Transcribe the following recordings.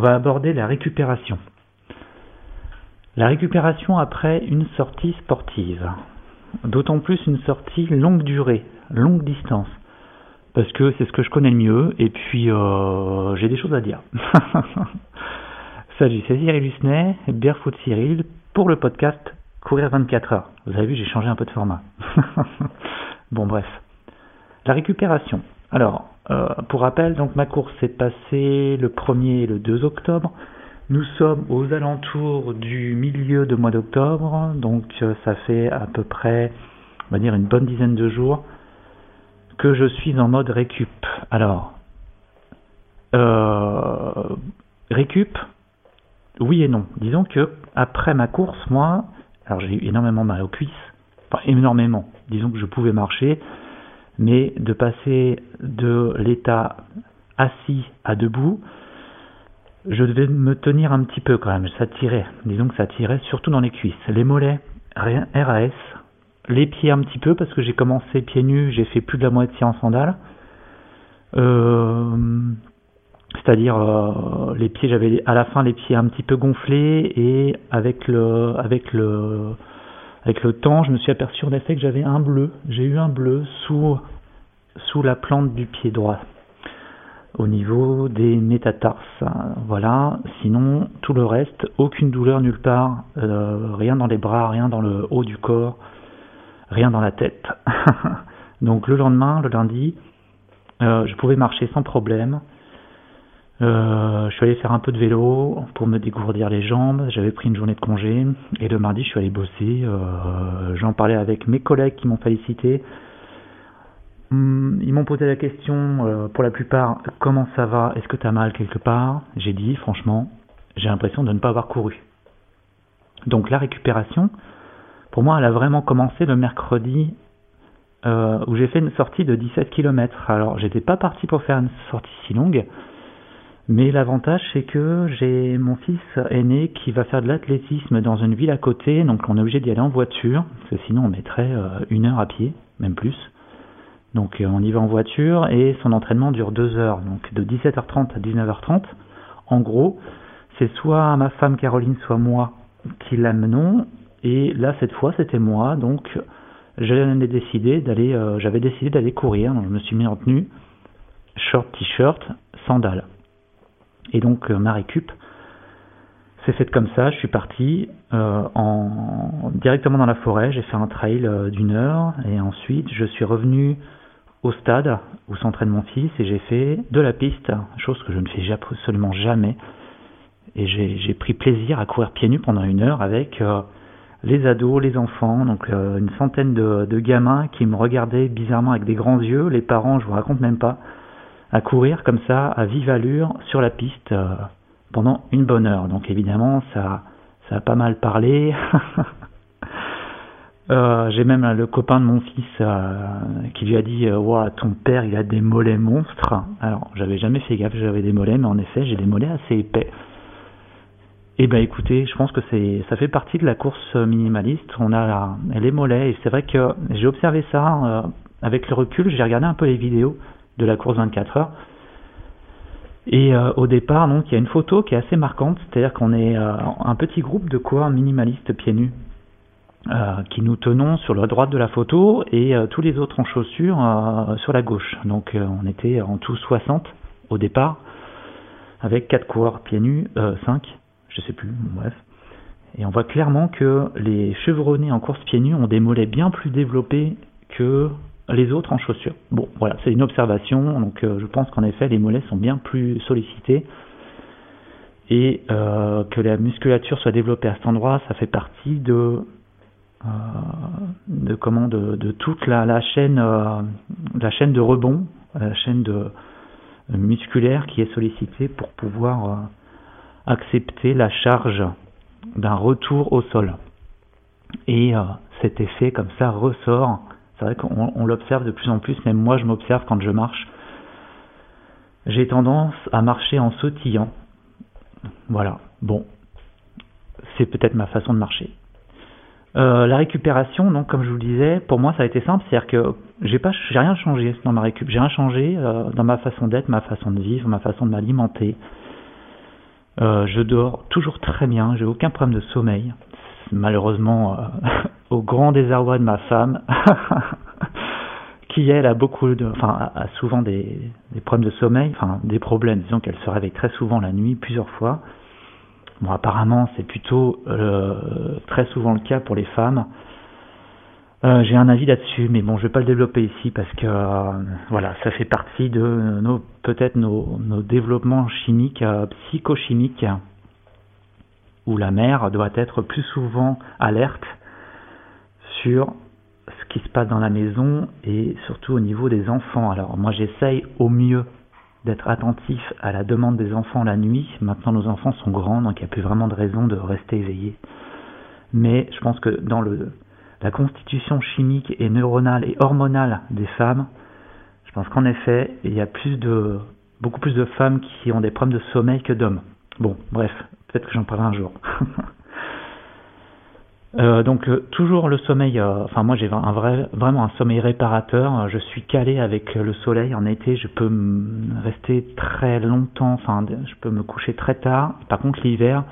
On va aborder la récupération. La récupération après une sortie sportive. D'autant plus une sortie longue durée, longue distance. Parce que c'est ce que je connais le mieux et puis euh, j'ai des choses à dire. Salut, c'est Cyril Lucnet, Barefoot Cyril, pour le podcast Courir 24 heures. Vous avez vu, j'ai changé un peu de format. bon, bref. La récupération. Alors, euh, pour rappel, donc ma course s'est passée le 1er et le 2 octobre. Nous sommes aux alentours du milieu de mois d'octobre, donc euh, ça fait à peu près, on va dire, une bonne dizaine de jours que je suis en mode récup. Alors, euh, récup, oui et non. Disons que après ma course, moi, alors j'ai eu énormément mal aux cuisses, enfin énormément. Disons que je pouvais marcher, mais de passer de l'état assis à debout, je devais me tenir un petit peu quand même, ça tirait, disons que ça tirait surtout dans les cuisses, les mollets, RAS, les pieds un petit peu parce que j'ai commencé pieds nus, j'ai fait plus de la moitié en sandales, euh, c'est-à-dire euh, les pieds, j'avais à la fin les pieds un petit peu gonflés et avec le, avec le, avec le temps, je me suis aperçu en effet que j'avais un bleu. J'ai eu un bleu sous, sous la plante du pied droit, au niveau des métatarses. Voilà. Sinon, tout le reste, aucune douleur nulle part, euh, rien dans les bras, rien dans le haut du corps, rien dans la tête. Donc le lendemain, le lundi, euh, je pouvais marcher sans problème. Euh, je suis allé faire un peu de vélo pour me dégourdir les jambes. J'avais pris une journée de congé et le mardi, je suis allé bosser. Euh, J'en parlais avec mes collègues qui m'ont félicité. Hum, ils m'ont posé la question, euh, pour la plupart, comment ça va? Est-ce que tu as mal quelque part? J'ai dit, franchement, j'ai l'impression de ne pas avoir couru. Donc la récupération, pour moi, elle a vraiment commencé le mercredi où j'ai fait une sortie de 17 km. Alors, j'étais pas parti pour faire une sortie si longue. Mais l'avantage, c'est que j'ai mon fils aîné qui va faire de l'athlétisme dans une ville à côté, donc on est obligé d'y aller en voiture, parce que sinon on mettrait euh, une heure à pied, même plus. Donc euh, on y va en voiture et son entraînement dure deux heures, donc de 17h30 à 19h30. En gros, c'est soit ma femme Caroline, soit moi qui l'amenons, et là cette fois c'était moi, donc j'avais décidé d'aller, euh, j'avais décidé d'aller courir, donc je me suis mis en tenue, short t-shirt, sandales. Et donc euh, ma récup s'est faite comme ça. Je suis parti euh, en, directement dans la forêt. J'ai fait un trail euh, d'une heure et ensuite je suis revenu au stade où s'entraîne mon fils et j'ai fait de la piste, chose que je ne fais absolument jamais. Et j'ai pris plaisir à courir pieds nus pendant une heure avec les ados, les enfants, donc une centaine de, de, gamins qui me regardaient bizarrement avec des grands yeux. Les parents, je vous raconte même pas à courir comme ça à vive allure sur la piste euh, pendant une bonne heure. Donc évidemment ça a pas mal parlé. euh, J'ai même le copain de mon fils euh, qui lui a dit euh, ton père il a des mollets monstres. Alors j'avais jamais fait gaffe, j'avais des mollets, mais en effet j'ai des mollets assez épais. Eh ben écoutez, je pense que c'est ça fait partie de la course minimaliste. On a les mollets et c'est vrai que j'ai observé ça avec le recul. J'ai regardé un peu les vidéos de la course 24 heures. Et euh, au départ, donc, il y a une photo qui est assez marquante, c'est-à-dire qu'on est, euh, un petit groupe de coureurs minimalistes pieds nus, euh, qui nous tenons sur la droite de la photo et tous les autres en chaussures sur la gauche. Donc on était en tout 60 au départ, avec quatre coureurs pieds nus, 5, je sais plus, bref. Et on voit clairement que les chevronnés en course pieds nus ont des mollets bien plus développés que les autres en chaussures. Bon, voilà, c'est une observation, donc euh, je pense qu'en effet les mollets sont bien plus sollicités et euh, que la musculature soit développée à cet endroit, ça fait partie de euh, comment de, de toute la, la chaîne la chaîne de rebond, la chaîne de musculaire qui est sollicitée pour pouvoir accepter la charge d'un retour au sol. Et cet effet comme ça ressort c'est vrai qu'on l'observe de plus en plus, même moi je m'observe quand je marche. J'ai tendance à marcher en sautillant. Voilà, bon, c'est peut-être ma façon de marcher. Euh, la récupération, donc comme je vous le disais, pour moi ça a été simple, c'est-à-dire que j'ai pas, j'ai rien changé dans ma rien changé euh, dans ma façon d'être, ma façon de vivre, ma façon de m'alimenter. je dors toujours très bien, j'ai aucun problème de sommeil. Malheureusement, au grand désarroi de ma femme, qui elle a beaucoup de, enfin, a souvent des, problèmes de sommeil, enfin des problèmes, disons qu'elle se réveille très souvent la nuit, plusieurs fois. Bon, apparemment, c'est plutôt euh, très souvent le cas pour les femmes. Euh, j'ai un avis là-dessus, mais bon, je vais pas le développer ici parce que euh, voilà, ça fait partie de nos peut-être nos, nos, développements chimiques, psychochimiques, où la mère doit être plus souvent alerte sur ce qui se passe dans la maison et surtout au niveau des enfants. Alors moi, j'essaye au mieux d'être attentif à la demande des enfants la nuit. Maintenant, nos enfants sont grands, donc il n'y a plus vraiment de raison de rester éveillé. Mais je pense que dans la constitution chimique et neuronale et hormonale des femmes, je pense qu'en effet, il y a plus de, beaucoup plus de femmes qui ont des problèmes de sommeil que d'hommes. Bon, bref, peut-être que j'en parlerai un jour. Euh, donc euh, toujours le sommeil, euh, enfin moi j'ai un vrai, vraiment un sommeil réparateur. Je suis calé avec le soleil. En été, je peux rester très longtemps. Enfin, je peux me coucher très tard. Par contre, l'hiver,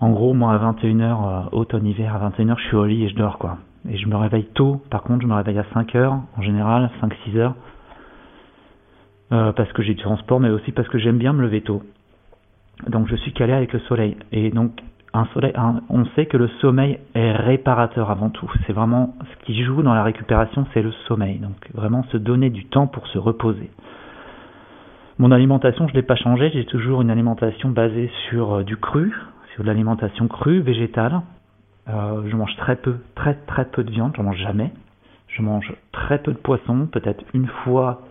en gros, moi à 21h, automne-hiver à 21h, je suis au lit et je dors quoi. Et je me réveille tôt. Par contre, je me réveille à 5h en général, 5-6 heures, parce que j'ai du transport, mais aussi parce que j'aime bien me lever tôt. Donc je suis calé avec le soleil. Et donc soleil, on sait que le sommeil est réparateur avant tout. C'est vraiment ce qui joue dans la récupération, c'est le sommeil. Donc vraiment se donner du temps pour se reposer. Mon alimentation, je ne l'ai pas changé. J'ai toujours une alimentation basée sur euh, du cru, sur de l'alimentation crue, végétale. Euh, je mange très peu, très très peu de viande. Je mange jamais. Je mange très peu de poisson, peut-être une fois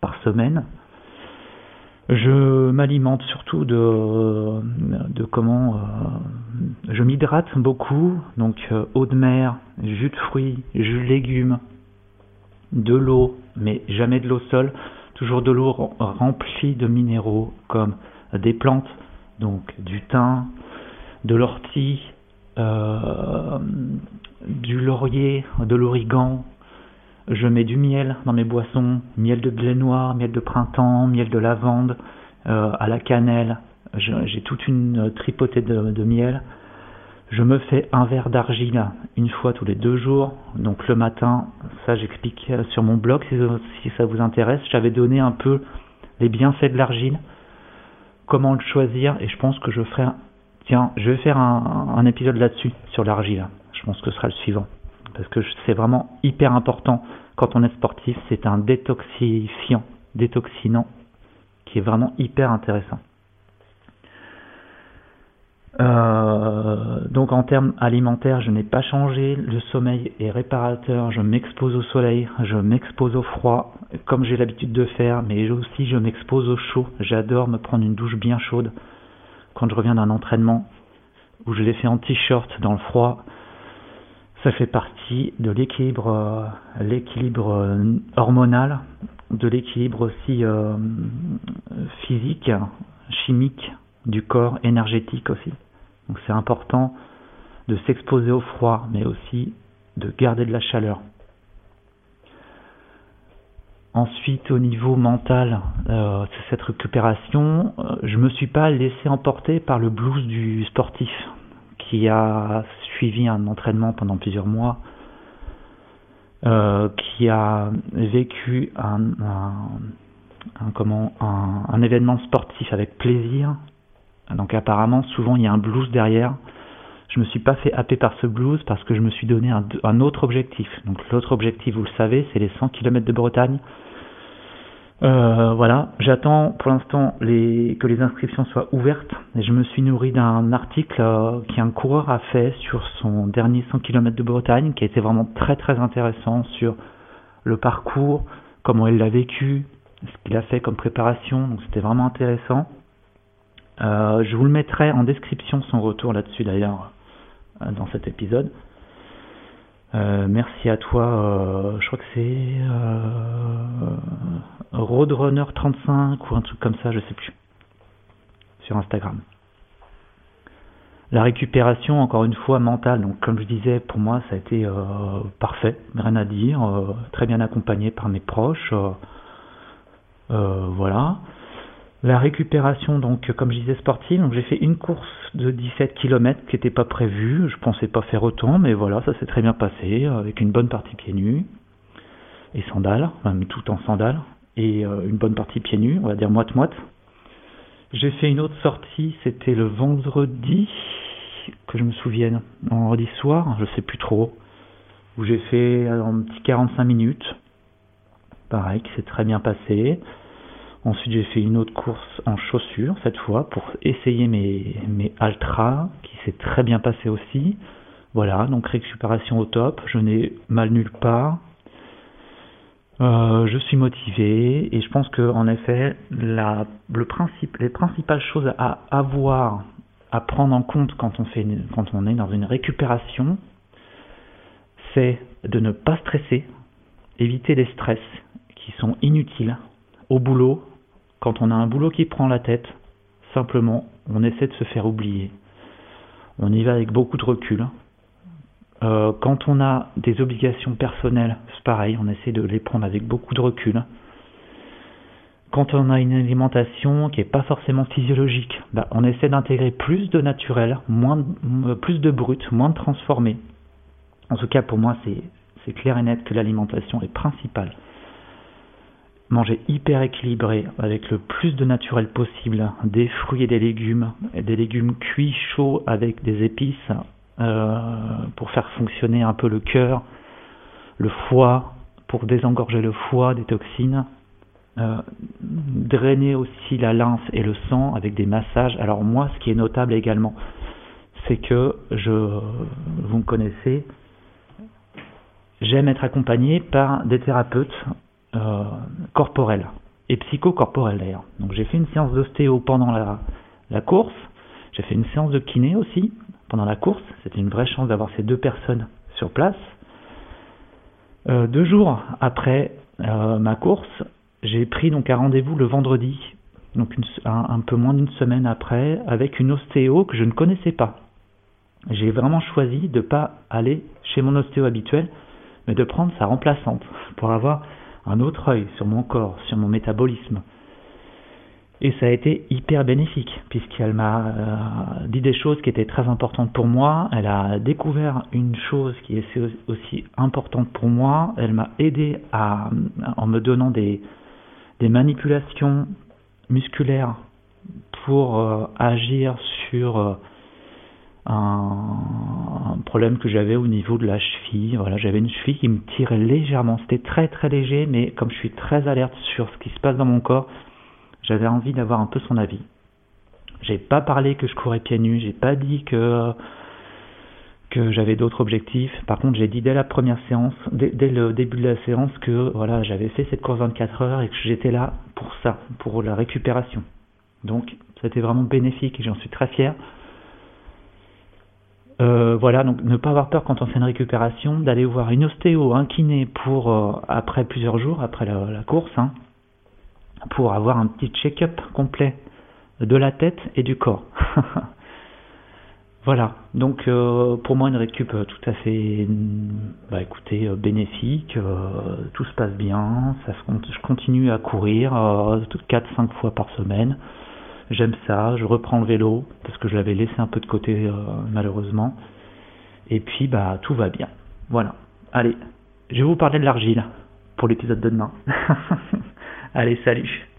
par semaine. Je m'alimente surtout de, comment euh, je m'hydrate beaucoup, donc euh, eau de mer, jus de fruits, jus de légumes, de l'eau, mais jamais de l'eau seule, toujours de l'eau remplie de minéraux comme des plantes, donc du thym, de l'ortie, euh, du laurier, de l'origan, je mets du miel dans mes boissons, miel de blé noir, miel de printemps, miel de lavande, à la cannelle. J'ai toute une tripotée de, miel. Je me fais un verre d'argile une fois tous les deux jours. Donc le matin, ça j'explique sur mon blog si, ça vous intéresse. J'avais donné un peu les bienfaits de l'argile, comment le choisir, et je pense que je ferai. Tiens, je vais faire un, un épisode là-dessus, sur l'argile. Je pense que ce sera le suivant parce que c'est vraiment hyper important quand on est sportif, c'est un détoxifiant, détoxinant qui est vraiment hyper intéressant. Euh, donc en termes alimentaires, je n'ai pas changé. Le sommeil est réparateur. Je m'expose au soleil, je m'expose au froid, comme j'ai l'habitude de faire, mais aussi je m'expose au chaud. J'adore me prendre une douche bien chaude quand je reviens d'un entraînement où je l'ai fait en t-shirt dans le froid ça fait partie de l'équilibre, euh, euh, hormonal, de l'équilibre aussi euh, physique, chimique du corps, énergétique aussi. Donc c'est important de s'exposer au froid, mais aussi de garder de la chaleur. Ensuite, au niveau mental, euh, cette récupération, je me suis pas laissé emporter par le blues du sportif qui a suivi un entraînement pendant plusieurs mois, euh, qui a vécu un, comment, un, événement sportif avec plaisir. Donc apparemment, souvent il y a un blues derrière. Je me suis pas fait happer par ce blues parce que je me suis donné un, un autre objectif. Donc l'autre objectif, vous le savez, c'est les 100 km de Bretagne euh, voilà, j'attends pour l'instant que les inscriptions soient ouvertes. Et je me suis nourri d'un article euh, qu'un coureur a fait sur son dernier 100 km de Bretagne, qui a été vraiment très très intéressant sur le parcours, comment il l'a vécu, ce qu'il a fait comme préparation. Donc c'était vraiment intéressant. Euh, je vous le mettrai en description son retour là-dessus d'ailleurs dans cet épisode. Euh, merci à toi, euh, je crois que c'est euh, Roadrunner35 ou un truc comme ça, je sais plus, sur Instagram. La récupération, encore une fois, mentale, donc comme je disais, pour moi ça a été parfait, rien à dire, très bien accompagné par mes proches, voilà. La récupération, donc, comme je disais, sportive. Donc, j'ai fait une course de 17 km qui n'était pas prévue. Je pensais pas faire autant, mais voilà, ça s'est très bien passé, avec une bonne partie pieds nus et sandales, même tout en sandales, et euh, une bonne partie pieds nus, on va dire moite-moite. J'ai fait une autre sortie, c'était le vendredi, que je me souvienne, vendredi soir, je sais plus trop, où j'ai fait un petit 45 minutes. Pareil, qui s'est très bien passé. Ensuite, j'ai fait une autre course en chaussures, cette fois, pour essayer mes, mes qui s'est très bien passé aussi. Voilà, donc récupération au top, je n'ai mal nulle part. Euh, je suis motivé et je pense que en effet, la, le principe, les principales choses à avoir, à prendre en compte quand on, fait quand on est dans une récupération, c'est de ne pas stresser, éviter les stress qui sont inutiles au boulot, quand on a un boulot qui prend la tête, simplement, on essaie de se faire oublier. On y va avec beaucoup de recul. Euh, quand on a des obligations personnelles, c'est pareil, on essaie de les prendre avec beaucoup de recul. Quand on a une alimentation qui n'est pas forcément physiologique, bah, on essaie d'intégrer plus de naturel, moins, euh, plus de brut, moins de transformé. En tout cas, pour moi, c'est clair et net que l'alimentation est principale manger hyper équilibré avec le plus de naturel possible, des fruits et des légumes, des légumes cuits chauds avec des épices euh, pour faire fonctionner un peu le cœur, le foie, pour désengorger le foie des toxines, euh, drainer aussi la lymphe et le sang avec des massages. Alors moi, ce qui est notable également, c'est que je, vous me connaissez, j'aime être accompagné par des thérapeutes euh, corporelle et psychocorporelle d'ailleurs. Donc j'ai fait une séance d'ostéo pendant la, course, j'ai fait une séance de kiné aussi pendant la course, c'était une vraie chance d'avoir ces deux personnes sur place. Euh, deux jours après euh, ma course, j'ai pris donc un rendez-vous le vendredi, donc un, un, peu moins d'une semaine après, avec une ostéo que je ne connaissais pas. J'ai vraiment choisi de ne pas aller chez mon ostéo habituel, mais de prendre sa remplaçante pour avoir un autre œil sur mon corps, sur mon métabolisme. Et ça a été hyper bénéfique, puisqu'elle m'a euh, dit des choses qui étaient très importantes pour moi. Elle a découvert une chose qui est aussi importante pour moi. Elle m'a aidé en me donnant des, des manipulations musculaires pour euh, agir sur euh, un, problème que j'avais au niveau de la cheville. Voilà, j'avais une cheville qui me tirait légèrement. C'était très très léger, mais comme je suis très alerte sur ce qui se passe dans mon corps, j'avais envie d'avoir un peu son avis. J'ai pas parlé que je courais pieds nus, j'ai pas dit que que j'avais d'autres objectifs. Par contre, j'ai dit dès la première séance, dès, le début de la séance, que voilà, j'avais fait cette course 24 heures et que j'étais là pour ça, pour la récupération. Donc, c'était vraiment bénéfique et j'en suis très fier. Euh, voilà, donc ne pas avoir peur quand on fait une récupération, d'aller voir une ostéo, un kiné pour euh, après plusieurs jours, après la, course, hein, pour avoir un petit check-up complet de la tête et du corps. voilà, donc euh, pour moi une récup tout à fait, bah bénéfique, tout se passe bien, je continue à courir 4-5 fois par semaine. J'aime ça, je reprends le vélo que je l'avais laissé un peu de côté euh, malheureusement. Et puis bah tout va bien. Voilà. Allez, je vais vous parler de l'argile pour l'épisode de demain. Allez, salut